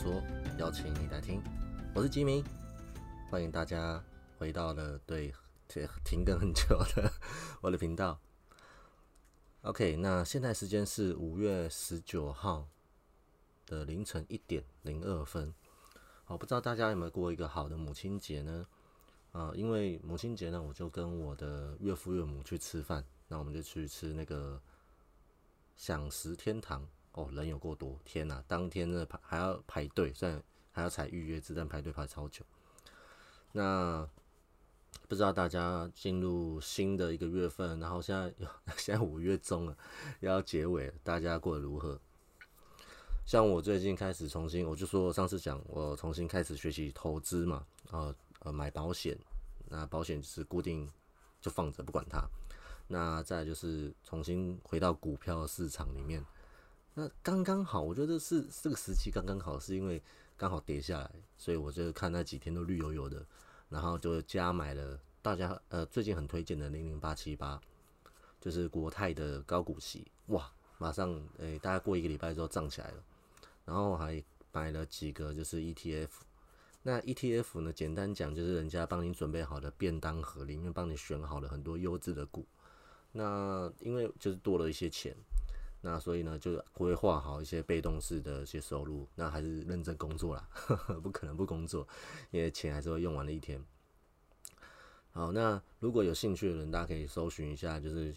说，邀请你来听，我是吉明，欢迎大家回到了对停停更很久的我的频道。OK，那现在时间是五月十九号的凌晨一点零二分。好，不知道大家有没有过一个好的母亲节呢？啊，因为母亲节呢，我就跟我的岳父岳母去吃饭，那我们就去吃那个享食天堂。哦，人有够多，天呐！当天呢排还要排队，虽然还要采预约制，但排队排超久。那不知道大家进入新的一个月份，然后现在 现在五月中了，要结尾，大家过得如何？像我最近开始重新，我就说上次讲，我重新开始学习投资嘛，呃呃买保险，那保险是固定就放着不管它。那再就是重新回到股票市场里面。那刚刚好，我觉得是这个时期刚刚好，是因为刚好跌下来，所以我就看那几天都绿油油的，然后就加买了大家呃最近很推荐的零零八七八，就是国泰的高股息，哇，马上诶大概过一个礼拜之后涨起来了，然后还买了几个就是 ETF，那 ETF 呢简单讲就是人家帮你准备好的便当盒里面帮你选好了很多优质的股，那因为就是多了一些钱。那所以呢，就规划好一些被动式的一些收入，那还是认真工作啦，不可能不工作，因为钱还是会用完的一天。好，那如果有兴趣的人，大家可以搜寻一下，就是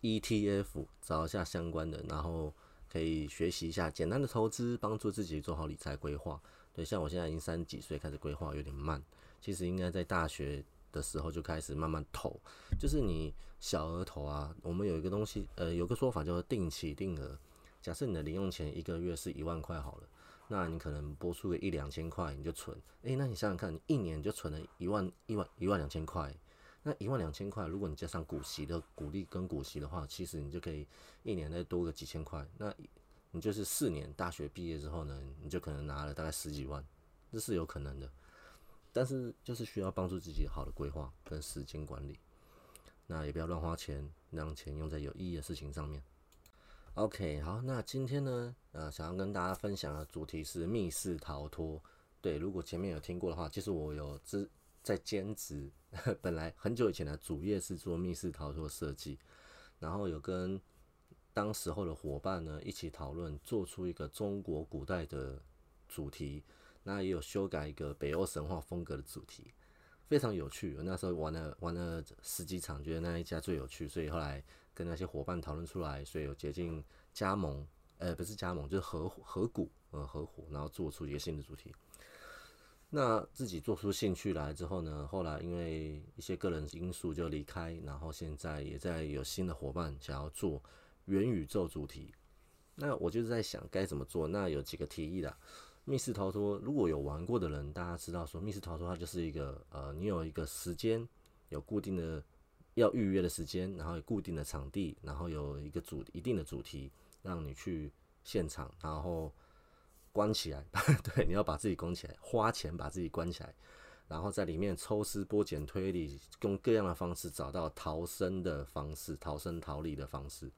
ETF，找一下相关的，然后可以学习一下简单的投资，帮助自己做好理财规划。对，像我现在已经三十几岁，开始规划有点慢，其实应该在大学。的时候就开始慢慢投，就是你小额投啊。我们有一个东西，呃，有个说法叫做定期定额。假设你的零用钱一个月是一万块好了，那你可能拨出个一两千块你就存。诶，那你想想看，你一年就存了一万一万一万两千块。那一万两千块，如果你加上股息的股利跟股息的话，其实你就可以一年再多个几千块。那你就是四年大学毕业之后呢，你就可能拿了大概十几万，这是有可能的。但是就是需要帮助自己好的规划跟时间管理，那也不要乱花钱，让钱用在有意义的事情上面。OK，好，那今天呢，呃，想要跟大家分享的主题是密室逃脱。对，如果前面有听过的话，其实我有之在兼职，本来很久以前的主业是做密室逃脱设计，然后有跟当时候的伙伴呢一起讨论，做出一个中国古代的主题。那也有修改一个北欧神话风格的主题，非常有趣。我那时候玩了玩了十几场，觉得那一家最有趣，所以后来跟那些伙伴讨论出来，所以有接近加盟，呃，不是加盟，就是合合股，呃，合伙，然后做出一个新的主题。那自己做出兴趣来之后呢，后来因为一些个人因素就离开，然后现在也在有新的伙伴想要做元宇宙主题。那我就是在想该怎么做，那有几个提议的。密室逃脱，如果有玩过的人，大家知道说密室逃脱它就是一个呃，你有一个时间，有固定的要预约的时间，然后有固定的场地，然后有一个主一定的主题，让你去现场，然后关起来，对，你要把自己关起来，花钱把自己关起来，然后在里面抽丝剥茧推理，用各样的方式找到逃生的方式，逃生逃离的方式。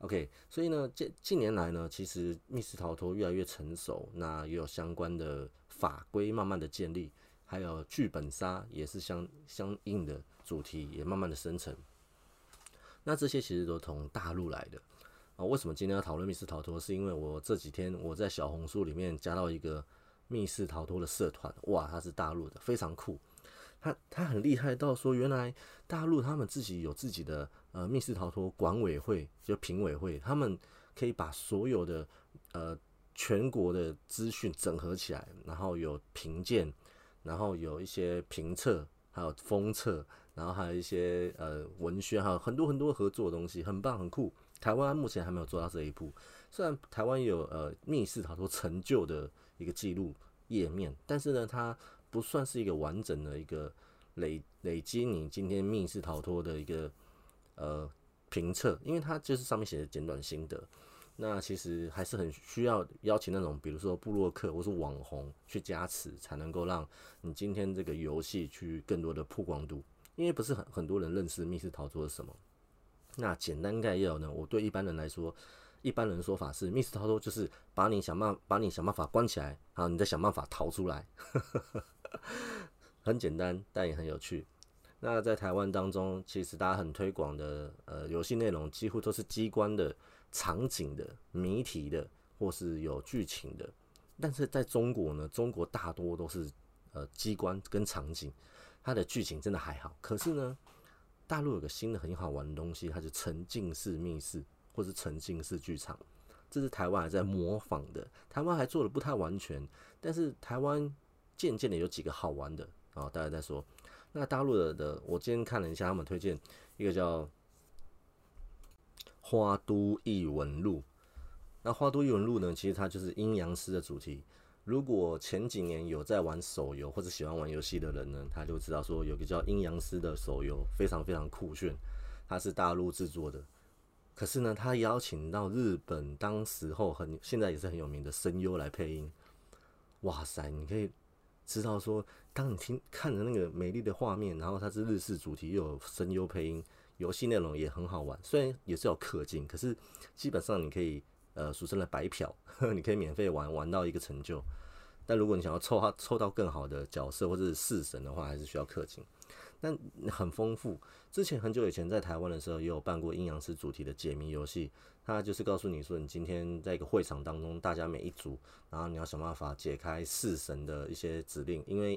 OK，所以呢，近近年来呢，其实密室逃脱越来越成熟，那也有相关的法规慢慢的建立，还有剧本杀也是相相应的主题也慢慢的生成。那这些其实都从大陆来的啊。为什么今天要讨论密室逃脱？是因为我这几天我在小红书里面加到一个密室逃脱的社团，哇，它是大陆的，非常酷。他他很厉害到说，原来大陆他们自己有自己的呃密室逃脱管委会，就评委会，他们可以把所有的呃全国的资讯整合起来，然后有评鉴，然后有一些评测，还有封测，然后还有一些呃文宣，还有很多很多合作的东西，很棒很酷。台湾目前还没有做到这一步，虽然台湾有呃密室逃脱成就的一个记录页面，但是呢，它不算是一个完整的一个累累积你今天密室逃脱的一个呃评测，因为它就是上面写的简短心得。那其实还是很需要邀请那种，比如说布洛克或是网红去加持，才能够让你今天这个游戏去更多的曝光度。因为不是很很多人认识密室逃脱是什么。那简单概要呢，我对一般人来说，一般人说法是密室逃脱就是把你想办把你想办法关起来，然后你再想办法逃出来，很简单，但也很有趣。那在台湾当中，其实大家很推广的呃游戏内容，几乎都是机关的、场景的、谜题的，或是有剧情的。但是在中国呢，中国大多都是呃机关跟场景，它的剧情真的还好。可是呢，大陆有个新的很好玩的东西，它是沉浸式密室或是沉浸式剧场，这是台湾还在模仿的，台湾还做的不太完全，但是台湾渐渐的有几个好玩的啊，大家在说。那大陆的的，我今天看了一下，他们推荐一个叫《花都异闻录》。那《花都异闻录》呢，其实它就是阴阳师的主题。如果前几年有在玩手游或者喜欢玩游戏的人呢，他就知道说有个叫阴阳师的手游，非常非常酷炫。它是大陆制作的，可是呢，他邀请到日本当时候很现在也是很有名的声优来配音。哇塞，你可以。知道说，当你听看着那个美丽的画面，然后它是日式主题，又有声优配音，游戏内容也很好玩。虽然也是有氪金，可是基本上你可以呃俗称的白嫖，你可以免费玩玩到一个成就。但如果你想要凑它凑到更好的角色或者是式神的话，还是需要氪金。但很丰富。之前很久以前在台湾的时候，也有办过阴阳师主题的解谜游戏。它就是告诉你说，你今天在一个会场当中，大家每一组，然后你要想办法解开式神的一些指令。因为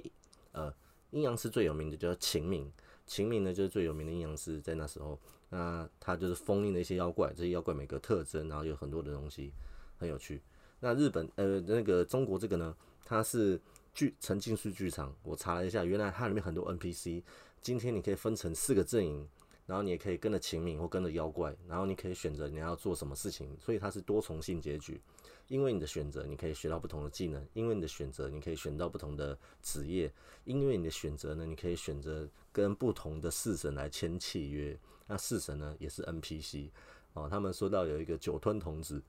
呃，阴阳师最有名的叫秦明，秦明呢就是最有名的阴阳师，在那时候，那他就是封印的一些妖怪，这些妖怪每个特征，然后有很多的东西，很有趣。那日本呃那个中国这个呢，它是剧沉浸式剧场，我查了一下，原来它里面很多 NPC。今天你可以分成四个阵营，然后你也可以跟着秦明或跟着妖怪，然后你可以选择你要做什么事情，所以它是多重性结局。因为你的选择，你可以学到不同的技能；因为你的选择，你可以选到不同的职业；因为你的选择呢，你可以选择跟不同的式神来签契约。那式神呢，也是 NPC 哦。他们说到有一个酒吞童子，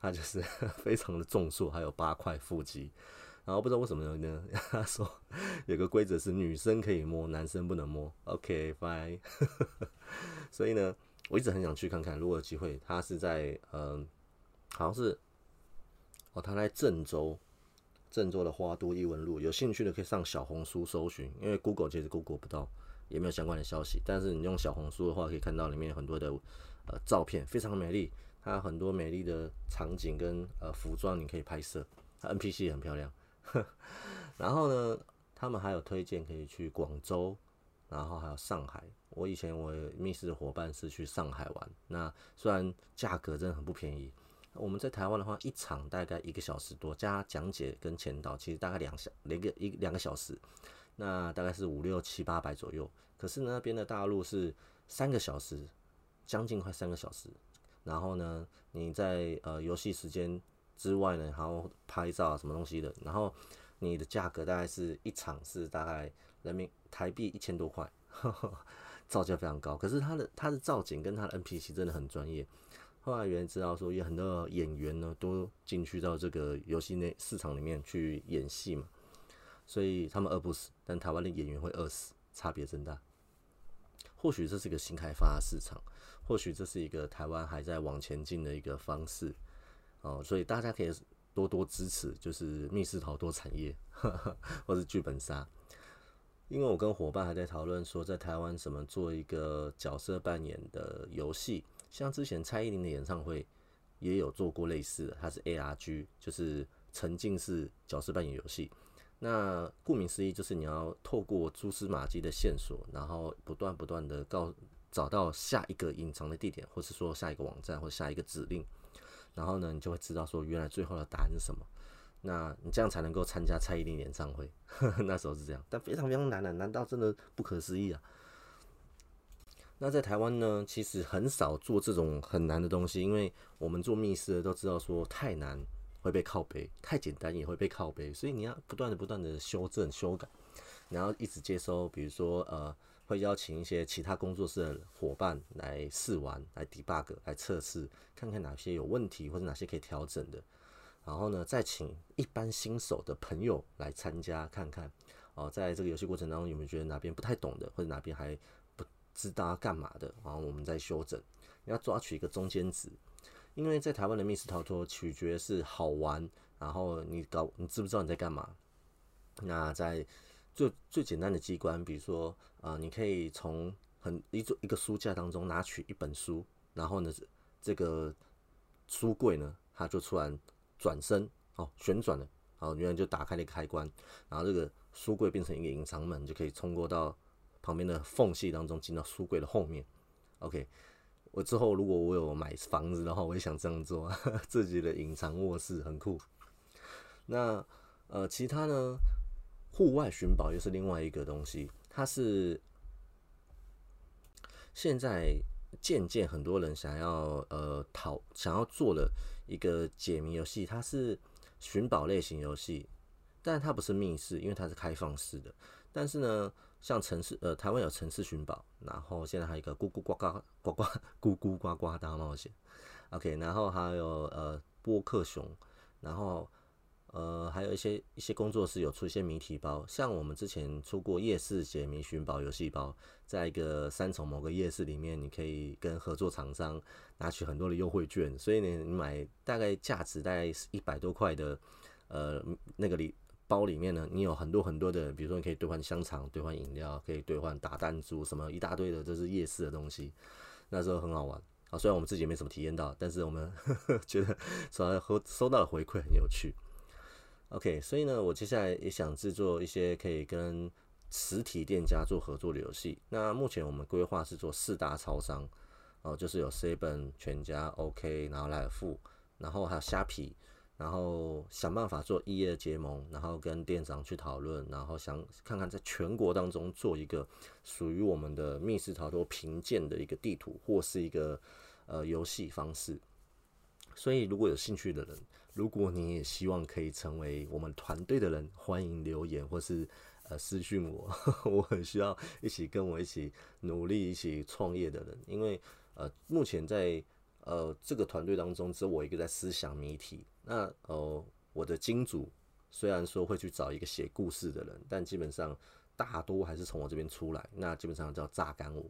他就是 非常的重数，还有八块腹肌。然后不知道为什么呢？他说有个规则是女生可以摸，男生不能摸。OK，fine。所以呢，我一直很想去看看，如果有机会，他是在嗯，好像是哦，他在郑州，郑州的花都异闻录。有兴趣的可以上小红书搜寻，因为 Google 其实 Google 不到，也没有相关的消息。但是你用小红书的话，可以看到里面有很多的呃照片，非常美丽。它很多美丽的场景跟呃服装，你可以拍摄。它 NPC 也很漂亮。然后呢，他们还有推荐可以去广州，然后还有上海。我以前我密室的伙伴是去上海玩，那虽然价格真的很不便宜。我们在台湾的话，一场大概一个小时多，加讲解跟前导，其实大概两小两个一两个小时，那大概是五六七八百左右。可是呢那边的大陆是三个小时，将近快三个小时。然后呢，你在呃游戏时间。之外呢，还有拍照啊，什么东西的，然后你的价格大概是一场是大概人民台币一千多块，造价非常高。可是它的它的造景跟它的 NPC 真的很专业。后来有人知道说，有很多演员呢都进去到这个游戏内市场里面去演戏嘛，所以他们饿不死，但台湾的演员会饿死，差别真大。或许这是一个新开发的市场，或许这是一个台湾还在往前进的一个方式。哦，所以大家可以多多支持，就是密室逃脱产业，或是剧本杀。因为我跟伙伴还在讨论说，在台湾怎么做一个角色扮演的游戏，像之前蔡依林的演唱会也有做过类似的，它是 ARG，就是沉浸式角色扮演游戏。那顾名思义，就是你要透过蛛丝马迹的线索，然后不断不断的告找到下一个隐藏的地点，或是说下一个网站或下一个指令。然后呢，你就会知道说原来最后的答案是什么。那你这样才能够参加蔡依林演唱会。那时候是这样，但非常非常难啊，难到真的不可思议啊。那在台湾呢，其实很少做这种很难的东西，因为我们做密室的都知道说太难会被靠背，太简单也会被靠背，所以你要不断的不断的修正修改，然后一直接收，比如说呃。会邀请一些其他工作室的伙伴来试玩、来 debug、来测试，看看哪些有问题或者哪些可以调整的。然后呢，再请一般新手的朋友来参加，看看哦，在这个游戏过程当中有没有觉得哪边不太懂的，或者哪边还不知道要干嘛的，然后我们再修正。你要抓取一个中间值，因为在台湾的密室逃脱取决是好玩，然后你搞你知不知道你在干嘛？那在最最简单的机关，比如说啊，你可以从很一座一个书架当中拿取一本书，然后呢，这个书柜呢，它就突然转身哦，旋转了，好，原来就打开了一个开关，然后这个书柜变成一个隐藏门，就可以通过到旁边的缝隙当中进到书柜的后面。OK，我之后如果我有买房子的话，我也想这样做，自己的隐藏卧室很酷。那呃，其他呢？户外寻宝又是另外一个东西，它是现在渐渐很多人想要呃讨想要做的一个解谜游戏，它是寻宝类型游戏，但它不是密室，因为它是开放式的。但是呢，像城市呃台湾有城市寻宝，然后现在还有一个咕咕呱呱呱呱咕咕呱呱大冒险，OK，然后还有呃波克熊，然后。呃，还有一些一些工作室有出一些谜题包，像我们之前出过夜市解谜寻宝游戏包，在一个三重某个夜市里面，你可以跟合作厂商拿取很多的优惠券，所以呢，你买大概价值大概一百多块的呃那个里包里面呢，你有很多很多的，比如说你可以兑换香肠、兑换饮料、可以兑换打弹珠，什么一大堆的，这是夜市的东西，那时候很好玩啊。虽然我们自己没什么体验到，但是我们呵 呵觉得收收到的回馈很有趣。OK，所以呢，我接下来也想制作一些可以跟实体店家做合作的游戏。那目前我们规划是做四大超商，哦，就是有 Seven、全家、OK，然后莱尔富，然后还有虾皮，然后想办法做异业结盟，然后跟店长去讨论，然后想看看在全国当中做一个属于我们的密室逃脱评鉴的一个地图，或是一个呃游戏方式。所以如果有兴趣的人，如果你也希望可以成为我们团队的人，欢迎留言或是呃私讯我，我很需要一起跟我一起努力、一起创业的人。因为呃，目前在呃这个团队当中，只有我一个在思想谜题。那呃，我的金主虽然说会去找一个写故事的人，但基本上大多还是从我这边出来。那基本上叫榨干我。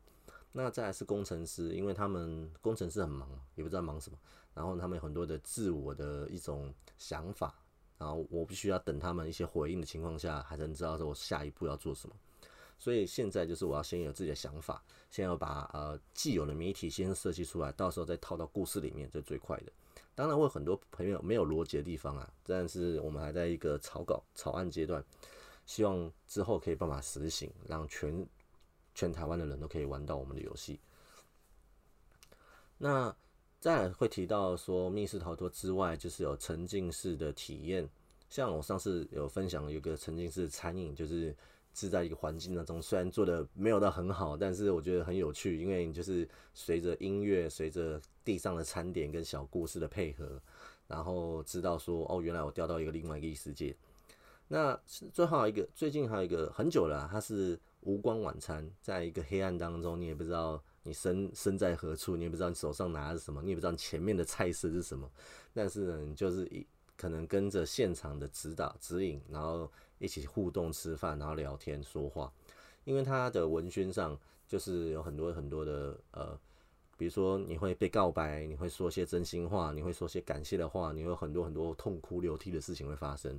那再来是工程师，因为他们工程师很忙，也不知道忙什么。然后他们有很多的自我的一种想法，然后我必须要等他们一些回应的情况下，还能知道说我下一步要做什么。所以现在就是我要先有自己的想法，先要把呃既有的谜题先设计出来，到时候再套到故事里面，这最快的。当然会有很多朋友没有逻辑的地方啊，但是我们还在一个草稿草案阶段，希望之后可以办法实行，让全全台湾的人都可以玩到我们的游戏。那。再会提到说密室逃脱之外，就是有沉浸式的体验。像我上次有分享，有个沉浸式餐饮，就是是在一个环境当中，虽然做的没有到很好，但是我觉得很有趣，因为你就是随着音乐，随着地上的餐点跟小故事的配合，然后知道说哦，原来我掉到一个另外一个异世界。那最后一个，最近还有一个很久了，它是无光晚餐，在一个黑暗当中，你也不知道。你身身在何处，你也不知道你手上拿的是什么，你也不知道你前面的菜色是什么。但是呢，你就是一可能跟着现场的指导指引，然后一起互动吃饭，然后聊天说话。因为它的文宣上就是有很多很多的呃，比如说你会被告白，你会说些真心话，你会说些感谢的话，你有很多很多痛哭流涕的事情会发生。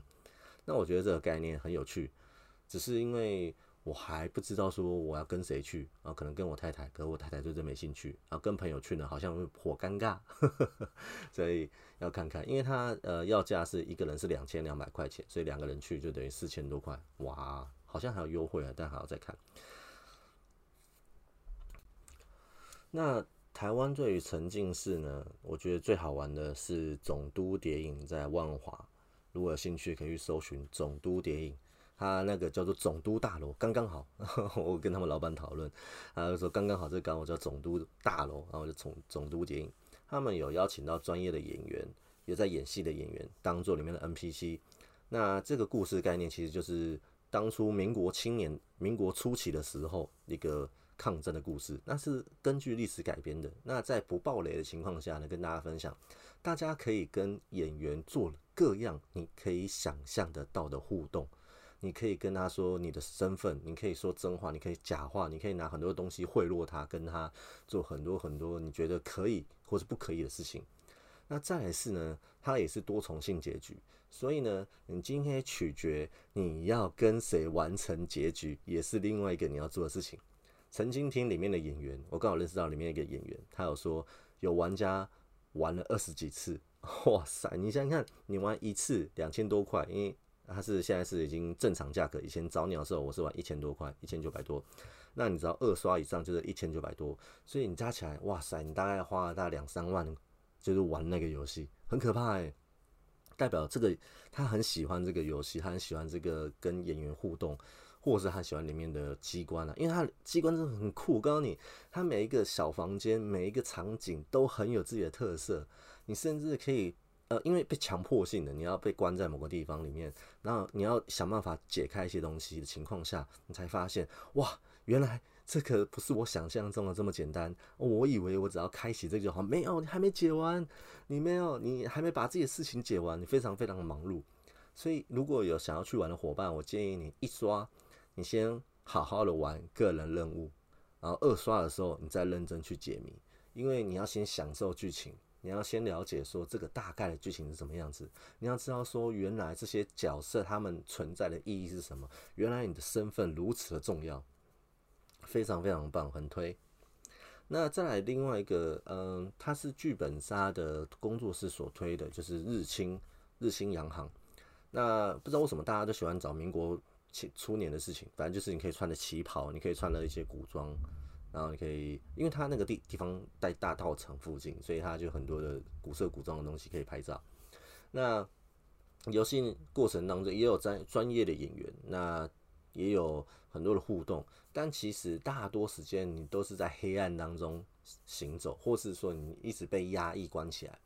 那我觉得这个概念很有趣，只是因为。我还不知道说我要跟谁去啊？可能跟我太太，可是我太太对这没兴趣。然后跟朋友去呢，好像会颇尴尬，所以要看看，因为他呃要价是一个人是两千两百块钱，所以两个人去就等于四千多块。哇，好像还有优惠啊，但还要再看。那台湾对于沉浸式呢，我觉得最好玩的是总督谍影在万华，如果有兴趣可以去搜寻总督谍影。他那个叫做总督大楼，刚刚好。我跟他们老板讨论，他就说刚刚好，这个刚好叫总督大楼，然后就总总督电影。他们有邀请到专业的演员，有在演戏的演员，当做里面的 NPC。那这个故事概念其实就是当初民国青年、民国初期的时候一个抗争的故事，那是根据历史改编的。那在不暴雷的情况下呢，跟大家分享，大家可以跟演员做各样你可以想象得到的互动。你可以跟他说你的身份，你可以说真话，你可以假话，你可以拿很多东西贿赂他，跟他做很多很多你觉得可以或是不可以的事情。那再来是呢，它也是多重性结局，所以呢，你今天取决你要跟谁完成结局，也是另外一个你要做的事情。曾经听里面的演员，我刚好认识到里面一个演员，他有说有玩家玩了二十几次，哇塞！你想想看，你玩一次两千多块，因为它是现在是已经正常价格，以前早鸟的时候我是玩一千多块，一千九百多。那你知道二刷以上就是一千九百多，所以你加起来，哇塞，你大概花了大概两三万，就是玩那个游戏，很可怕哎。代表这个他很喜欢这个游戏，他很喜欢这个跟演员互动。或者是他喜欢里面的机关啊，因为他机关真的很酷。我告诉你，他每一个小房间、每一个场景都很有自己的特色。你甚至可以，呃，因为被强迫性的，你要被关在某个地方里面，然后你要想办法解开一些东西的情况下，你才发现，哇，原来这个不是我想象中的这么简单。我以为我只要开启这个就好，没有，你还没解完，你没有，你还没把自己的事情解完，你非常非常的忙碌。所以，如果有想要去玩的伙伴，我建议你一刷。你先好好的玩个人任务，然后二刷的时候你再认真去解谜，因为你要先享受剧情，你要先了解说这个大概的剧情是什么样子，你要知道说原来这些角色他们存在的意义是什么，原来你的身份如此的重要，非常非常棒，很推。那再来另外一个，嗯，它是剧本杀的工作室所推的，就是日清日清洋行。那不知道为什么大家都喜欢找民国。初年的事情，反正就是你可以穿的旗袍，你可以穿了一些古装，然后你可以，因为它那个地地方在大道城附近，所以它就很多的古色古装的东西可以拍照。那游戏过程当中也有专专业的演员，那也有很多的互动，但其实大多时间你都是在黑暗当中行走，或是说你一直被压抑关起来。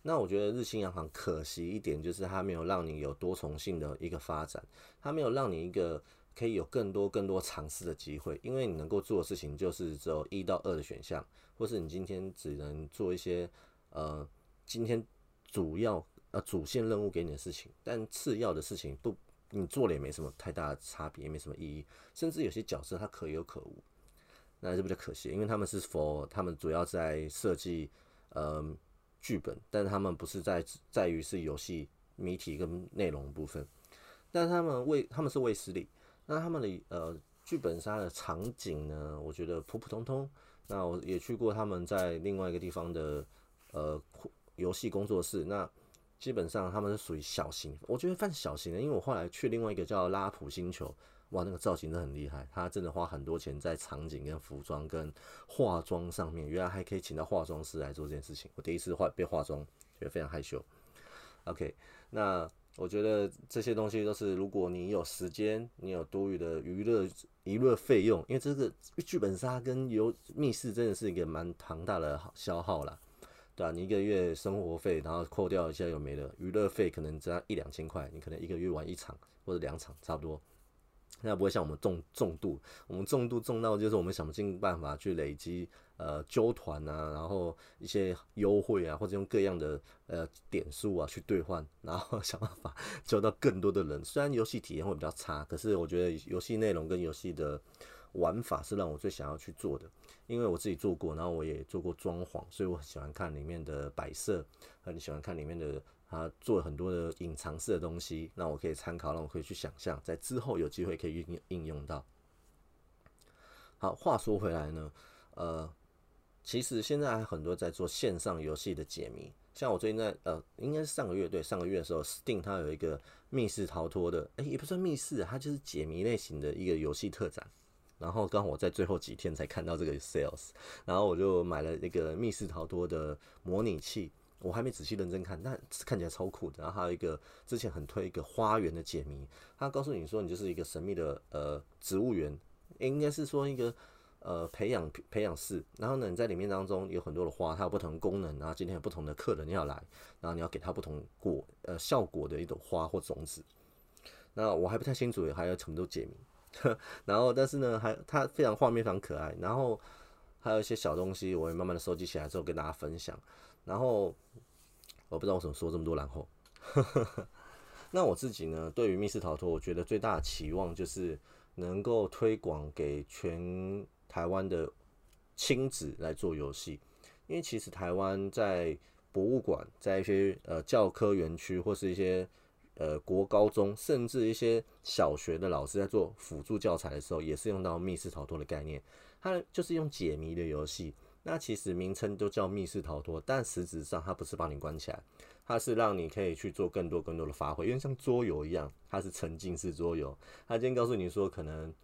那我觉得日清洋行可惜一点，就是它没有让你有多重性的一个发展，它没有让你一个可以有更多更多尝试的机会，因为你能够做的事情就是只有一到二的选项，或是你今天只能做一些呃今天主要呃主线任务给你的事情，但次要的事情不你做了也没什么太大的差别，也没什么意义，甚至有些角色它可有可无，那就比较可惜，因为他们是 for 他们主要在设计呃。剧本，但他们不是在在于是游戏谜题跟内容部分，但他们为他们是为实力，那他们的呃剧本杀的场景呢，我觉得普普通通。那我也去过他们在另外一个地方的呃游戏工作室，那基本上他们是属于小型，我觉得算小型的，因为我后来去另外一个叫拉普星球。哇，那个造型真的很厉害，他真的花很多钱在场景、跟服装、跟化妆上面。原来还可以请到化妆师来做这件事情，我第一次化被化妆，觉得非常害羞。OK，那我觉得这些东西都是，如果你有时间，你有多余的娱乐娱乐费用，因为这个剧本杀跟游密室真的是一个蛮庞大的消耗啦，对吧？你一个月生活费，然后扣掉一下又没了娱乐费，可能只要一两千块，你可能一个月玩一场或者两场，差不多。那不会像我们重重度，我们重度重到就是我们想尽办法去累积呃揪团啊，然后一些优惠啊，或者用各样的呃点数啊去兑换，然后想办法揪到更多的人。虽然游戏体验会比较差，可是我觉得游戏内容跟游戏的玩法是让我最想要去做的，因为我自己做过，然后我也做过装潢，所以我很喜欢看里面的摆设，很喜欢看里面的。他做很多的隐藏式的东西，那我可以参考，让我可以去想象，在之后有机会可以应应用到。好，话说回来呢，呃，其实现在还很多在做线上游戏的解谜，像我最近在呃，应该是上个月对上个月的时候，Steam 它有一个密室逃脱的，诶，也不算密室，它就是解谜类型的一个游戏特展。然后刚好我在最后几天才看到这个 sales，然后我就买了一个密室逃脱的模拟器。我还没仔细认真看，但看起来超酷的。然后还有一个之前很推一个花园的解谜，他告诉你说你就是一个神秘的呃植物园，应该是说一个呃培养培养室。然后呢，你在里面当中有很多的花，它有不同功能。然后今天有不同的客人要来，然后你要给他不同果呃效果的一朵花或种子。那我还不太清楚还有什么都解谜。然后但是呢，还它非常画面非常可爱。然后还有一些小东西，我会慢慢的收集起来之后跟大家分享。然后我不知道为什么说这么多，然后，那我自己呢？对于密室逃脱，我觉得最大的期望就是能够推广给全台湾的亲子来做游戏，因为其实台湾在博物馆，在一些呃教科园区或是一些呃国高中，甚至一些小学的老师在做辅助教材的时候，也是用到密室逃脱的概念。它就是用解谜的游戏。那其实名称都叫密室逃脱，但实质上它不是把你关起来，它是让你可以去做更多更多的发挥，因为像桌游一样，它是沉浸式桌游。它今天告诉你说，可能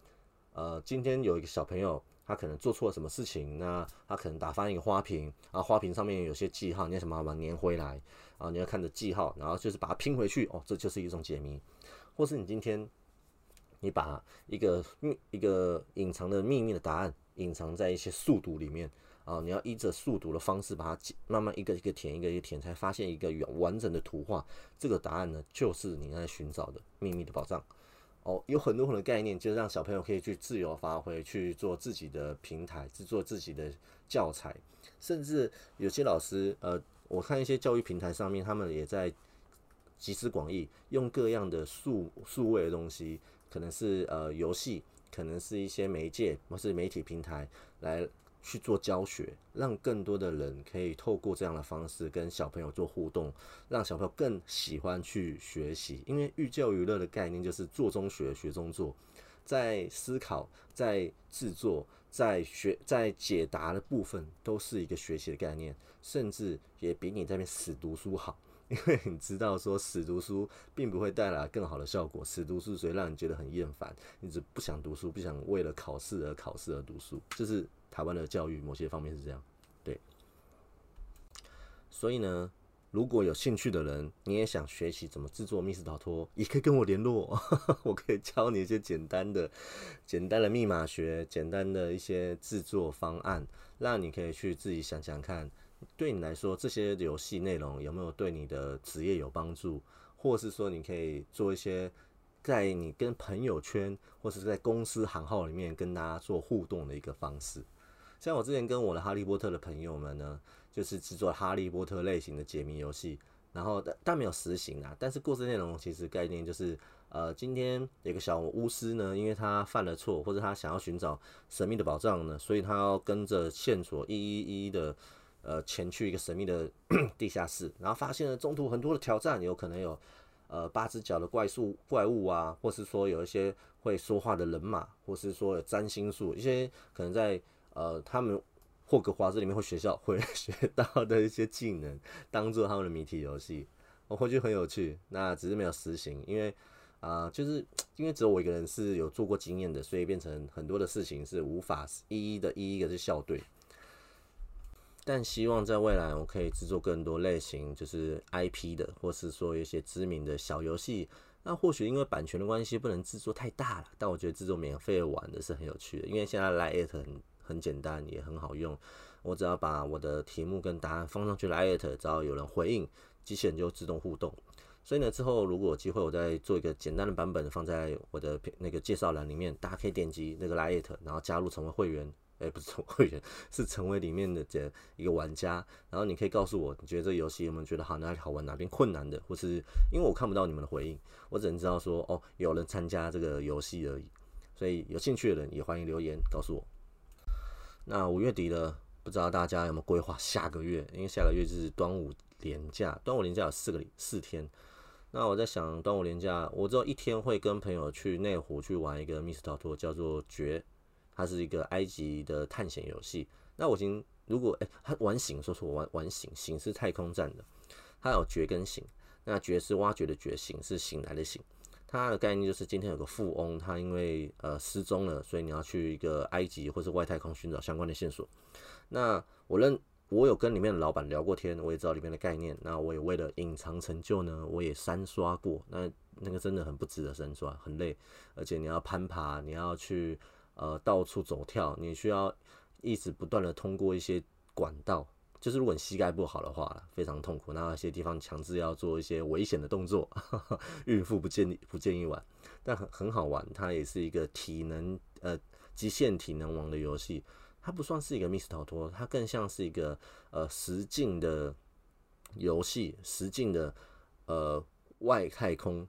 呃今天有一个小朋友。他可能做错了什么事情？那他可能打翻一个花瓶，然后花瓶上面有些记号，你要想办法把它粘回来啊！你要看着记号，然后就是把它拼回去哦，这就是一种解谜。或是你今天你把一个秘一个隐藏的秘密的答案隐藏在一些速读里面啊，你要依着速读的方式把它慢慢一个一个填，一个一个填，才发现一个完完整的图画。这个答案呢，就是你在寻找的秘密的宝藏。哦，有很多很多概念，就让小朋友可以去自由发挥，去做自己的平台，制作自己的教材，甚至有些老师，呃，我看一些教育平台上面，他们也在集思广益，用各样的数数位的东西，可能是呃游戏，可能是一些媒介或是媒体平台来。去做教学，让更多的人可以透过这样的方式跟小朋友做互动，让小朋友更喜欢去学习。因为寓教于乐的概念就是做中学，学中做，在思考、在制作、在学、在解答的部分，都是一个学习的概念，甚至也比你在那边死读书好。因为你知道说死读书并不会带来更好的效果，死读书只会让你觉得很厌烦，你只不想读书，不想为了考试而考试而读书，就是台湾的教育某些方面是这样。对，所以呢，如果有兴趣的人，你也想学习怎么制作密室逃脱，也可以跟我联络，我可以教你一些简单的、简单的密码学、简单的一些制作方案，让你可以去自己想想看。对你来说，这些游戏内容有没有对你的职业有帮助，或是说你可以做一些在你跟朋友圈或者是在公司行号里面跟大家做互动的一个方式？像我之前跟我的哈利波特的朋友们呢，就是制作哈利波特类型的解谜游戏，然后但但没有实行啊。但是故事内容其实概念就是，呃，今天有个小巫师呢，因为他犯了错，或者他想要寻找神秘的宝藏呢，所以他要跟着线索一一一的。呃，前去一个神秘的 地下室，然后发现了中途很多的挑战，有可能有呃八只脚的怪兽怪物啊，或是说有一些会说话的人马，或是说有占星术，一些可能在呃他们霍格华兹里面会学校会 学到的一些技能，当做他们的谜题游戏，我会觉得很有趣。那只是没有实行，因为啊，就是因为只有我一个人是有做过经验的，所以变成很多的事情是无法一一的一一的去校对。但希望在未来，我可以制作更多类型，就是 IP 的，或是说一些知名的小游戏。那或许因为版权的关系，不能制作太大了。但我觉得制作免费玩的是很有趣的，因为现在来 it 很很简单，也很好用。我只要把我的题目跟答案放上去来 it，只要有人回应，机器人就自动互动。所以呢，之后如果有机会，我再做一个简单的版本，放在我的那个介绍栏里面，大家可以点击那个来 it，然后加入成为会员。哎，不是成为会员，是成为里面的这一个玩家。然后你可以告诉我，你觉得这个游戏有没有觉得好，哪里好玩，哪边困难的，或是因为我看不到你们的回应，我只能知道说，哦，有人参加这个游戏而已。所以有兴趣的人也欢迎留言告诉我。那五月底了，不知道大家有没有规划下个月？因为下个月就是端午连假，端午连假有四个四天。那我在想，端午连假，我只有一天会跟朋友去内湖去玩一个密室逃脱，叫做绝。它是一个埃及的探险游戏。那我已经如果哎，它玩醒，说说我玩玩醒，醒是太空站的，它有觉跟醒。那觉是挖掘的觉，醒是醒来的醒。它的概念就是今天有个富翁，他因为呃失踪了，所以你要去一个埃及或是外太空寻找相关的线索。那我认我有跟里面的老板聊过天，我也知道里面的概念。那我也为了隐藏成就呢，我也三刷过。那那个真的很不值得三刷，很累，而且你要攀爬，你要去。呃，到处走跳，你需要一直不断的通过一些管道，就是如果你膝盖不好的话，非常痛苦。那些地方强制要做一些危险的动作，孕妇不建议不建议玩，但很很好玩。它也是一个体能呃极限体能王的游戏，它不算是一个密室逃脱，它更像是一个呃实境的游戏，实境的呃外太空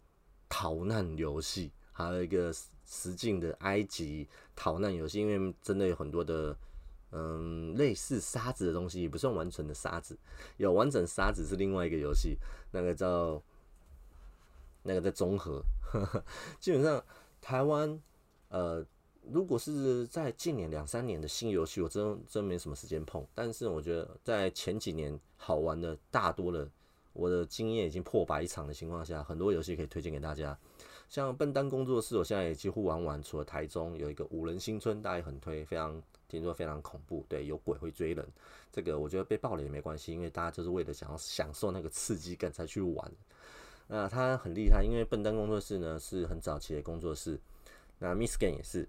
逃难游戏，还有一个。实境的埃及逃难游戏，因为真的有很多的嗯，类似沙子的东西，也不算完全的沙子。有完整沙子是另外一个游戏，那个叫那个在综合。基本上台湾，呃，如果是在近年两三年的新游戏，我真真没什么时间碰。但是我觉得在前几年好玩的大多了，我的经验已经破百场的情况下，很多游戏可以推荐给大家。像笨蛋工作室，我现在也几乎玩完。除了台中有一个五人新村，大家也很推，非常听说非常恐怖，对，有鬼会追人。这个我觉得被爆了也没关系，因为大家就是为了想要享受那个刺激感才去玩。那他很厉害，因为笨蛋工作室呢是很早期的工作室，那 Miss Game 也是，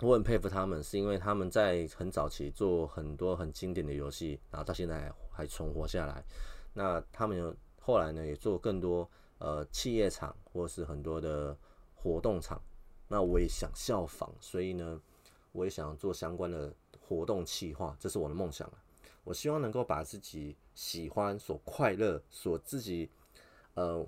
我很佩服他们，是因为他们在很早期做很多很经典的游戏，然后到现在还存活下来。那他们后来呢也做更多。呃，企业场或是很多的活动场，那我也想效仿，所以呢，我也想要做相关的活动企划，这是我的梦想。我希望能够把自己喜欢、所快乐、所自己呃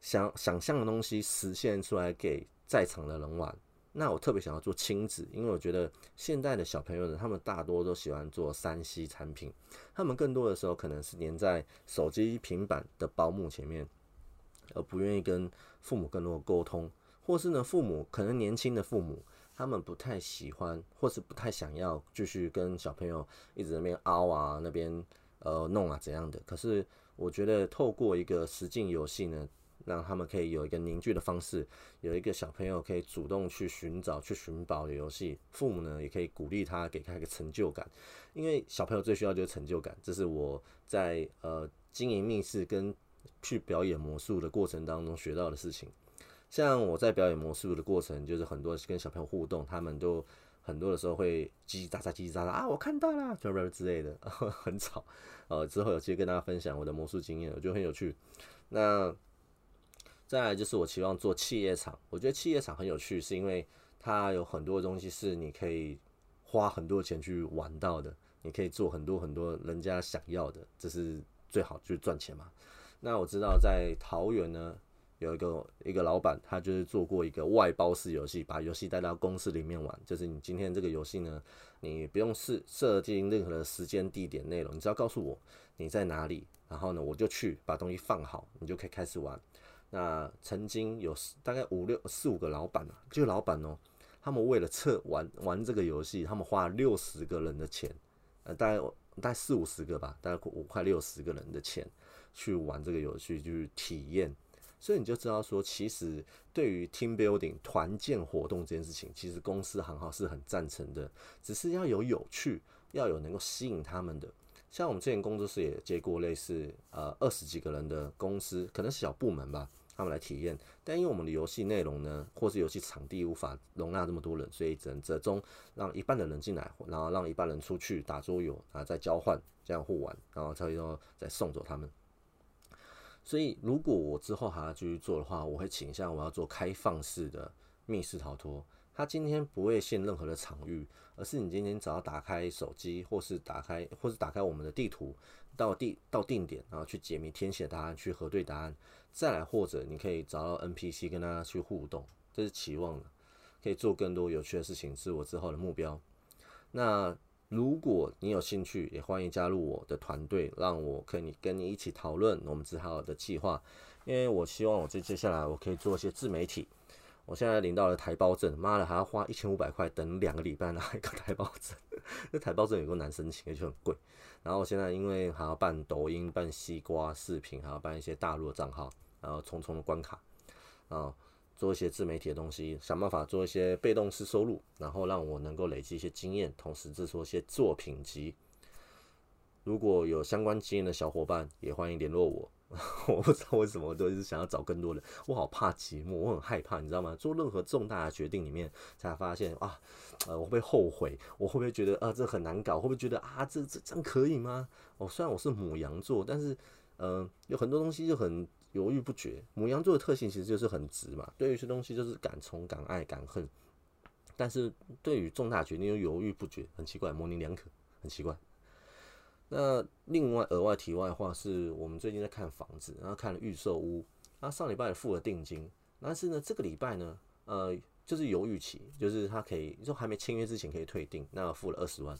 想想象的东西实现出来给在场的人玩。那我特别想要做亲子，因为我觉得现在的小朋友呢，他们大多都喜欢做三 C 产品，他们更多的时候可能是黏在手机、平板的保姆前面。而不愿意跟父母更多的沟通，或是呢，父母可能年轻的父母，他们不太喜欢，或是不太想要继续跟小朋友一直那边凹啊，那边呃弄啊怎样的。可是我觉得透过一个实境游戏呢，让他们可以有一个凝聚的方式，有一个小朋友可以主动去寻找、去寻宝的游戏，父母呢也可以鼓励他，给他一个成就感，因为小朋友最需要就是成就感。这是我在呃经营密室跟。去表演魔术的过程当中学到的事情，像我在表演魔术的过程，就是很多跟小朋友互动，他们都很多的时候会叽叽喳喳、叽叽喳喳啊，我看到了，就之类的，很吵。呃，之后有机会跟大家分享我的魔术经验，我觉得很有趣。那再来就是我期望做企业场，我觉得企业场很有趣，是因为它有很多东西是你可以花很多钱去玩到的，你可以做很多很多人家想要的，这是最好就是赚钱嘛。那我知道在桃园呢，有一个一个老板，他就是做过一个外包式游戏，把游戏带到公司里面玩。就是你今天这个游戏呢，你不用设设定任何的时间、地点、内容，你只要告诉我你在哪里，然后呢，我就去把东西放好，你就可以开始玩。那曾经有大概五六四五个老板啊，就老板哦，他们为了测玩玩这个游戏，他们花了六十个人的钱，呃，大概大概四五十个吧，大概五块六十个人的钱。去玩这个游戏，就是体验，所以你就知道说，其实对于 team building 团建活动这件事情，其实公司行号是很赞成的，只是要有有趣，要有能够吸引他们的。像我们之前工作室也接过类似呃二十几个人的公司，可能是小部门吧，他们来体验，但因为我们的游戏内容呢，或是游戏场地无法容纳这么多人，所以只能折中让一半的人进来，然后让一半人出去打桌游啊，再交换这样互玩，然后最后再送走他们。所以，如果我之后还要继续做的话，我会倾向我要做开放式的密室逃脱。它今天不会限任何的场域，而是你今天只要打开手机，或是打开，或是打开我们的地图，到地到定点，然后去解谜、填写答案、去核对答案，再来或者你可以找到 NPC 跟大家去互动，这是期望的，可以做更多有趣的事情，是我之后的目标。那。如果你有兴趣，也欢迎加入我的团队，让我可以跟你一起讨论我们之后的计划。因为我希望我接接下来我可以做一些自媒体。我现在领到了台胞证，妈的还要花一千五百块等两个礼拜拿一个台胞证，那台胞证有个难申请，而且很贵。然后我现在因为还要办抖音、办西瓜视频，还要办一些大陆的账号，然后重重的关卡啊。做一些自媒体的东西，想办法做一些被动式收入，然后让我能够累积一些经验，同时制作一些作品集。如果有相关经验的小伙伴，也欢迎联络我。我不知道为什么我都是想要找更多人，我好怕寂寞，我很害怕，你知道吗？做任何重大的决定里面，才发现啊，呃，我会后悔，我会不会觉得啊，这很难搞？会不会觉得啊，这这这样可以吗？哦，虽然我是母羊座，但是，嗯，有很多东西就很。犹豫不决，母羊座的特性其实就是很直嘛，对于一些东西就是敢冲、敢爱、敢恨，但是对于重大决定又犹豫不决，很奇怪，模棱两可，很奇怪。那另外额外题外话是，我们最近在看房子，然后看了预售屋，那上礼拜付了定金，但是呢，这个礼拜呢，呃，就是犹豫期，就是他可以就还没签约之前可以退订，那付了二十万。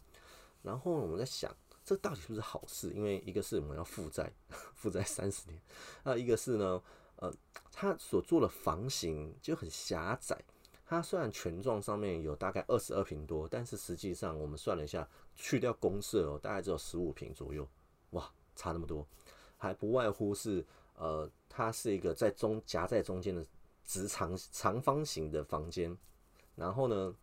然后我们在想，这到底是不是好事？因为一个是我们要负债，负债三十年，那一个是呢，呃，他所做的房型就很狭窄。它虽然全幢上面有大概二十二平多，但是实际上我们算了一下，去掉公设哦，大概只有十五平左右。哇，差那么多，还不外乎是呃，它是一个在中夹在中间的直长长方形的房间，然后呢，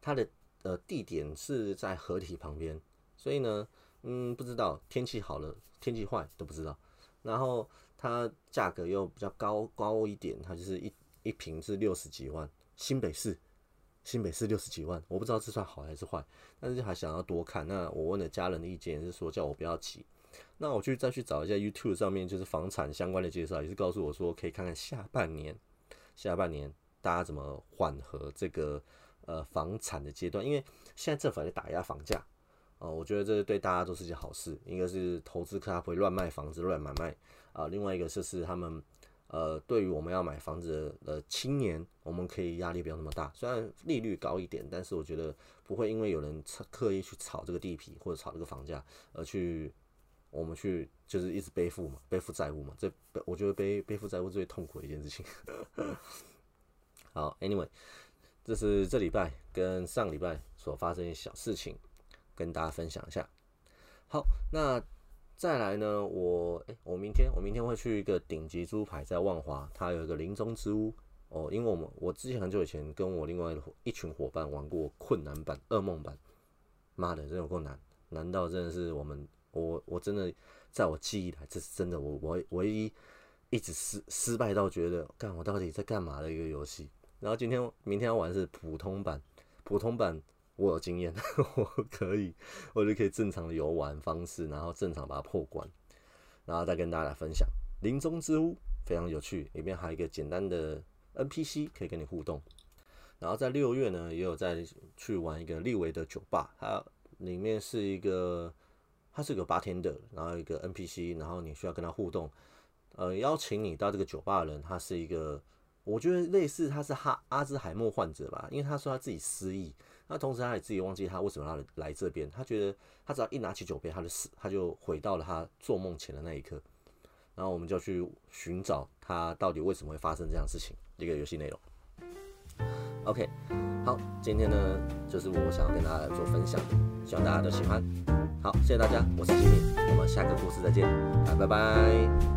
它的呃地点是在河体旁边，所以呢，嗯，不知道天气好了，天气坏都不知道。然后它价格又比较高高一点，它就是一一平是六十几万。新北市，新北市六十几万，我不知道这算好还是坏，但是还想要多看。那我问了家人的意见，是说叫我不要急。那我去再去找一下 YouTube 上面就是房产相关的介绍，也是告诉我说可以看看下半年，下半年大家怎么缓和这个呃房产的阶段，因为现在政府还在打压房价哦，我觉得这对大家都是件好事。一个是投资客他不会乱卖房子乱买卖啊，另外一个就是他们。呃，对于我们要买房子的青年，我们可以压力不要那么大。虽然利率高一点，但是我觉得不会因为有人刻意去炒这个地皮或者炒这个房价，而去我们去就是一直背负嘛，背负债务嘛。这我觉得背背负债务最痛苦的一件事情。好，Anyway，这是这礼拜跟上礼拜所发生的小事情，跟大家分享一下。好，那。再来呢，我诶，我明天我明天会去一个顶级猪排，在万华，它有一个林中之屋哦。因为我们我之前很久以前跟我另外一群伙伴玩过困难版、噩梦版，妈的，真有够难，难道真的是我们我我真的在我记忆来，这是真的我我唯一一直失失败到觉得干我到底在干嘛的一个游戏。然后今天明天要玩是普通版，普通版。我有经验，我可以，我就可以正常的游玩方式，然后正常把它破关，然后再跟大家来分享。林中之屋非常有趣，里面还有一个简单的 NPC 可以跟你互动。然后在六月呢，也有在去玩一个利维的酒吧，它里面是一个，它是个八天的，然后一个 NPC，然后你需要跟他互动。呃，邀请你到这个酒吧的人，他是一个，我觉得类似他是哈阿兹海默患者吧，因为他说他自己失忆。那同时，他也自己忘记他为什么要来这边。他觉得他只要一拿起酒杯，他就死，他就回到了他做梦前的那一刻。然后我们就去寻找他到底为什么会发生这样事情。一个游戏内容。OK，好，今天呢就是我想要跟大家来做分享的，希望大家都喜欢。好，谢谢大家，我是吉米，我们下个故事再见，拜拜拜。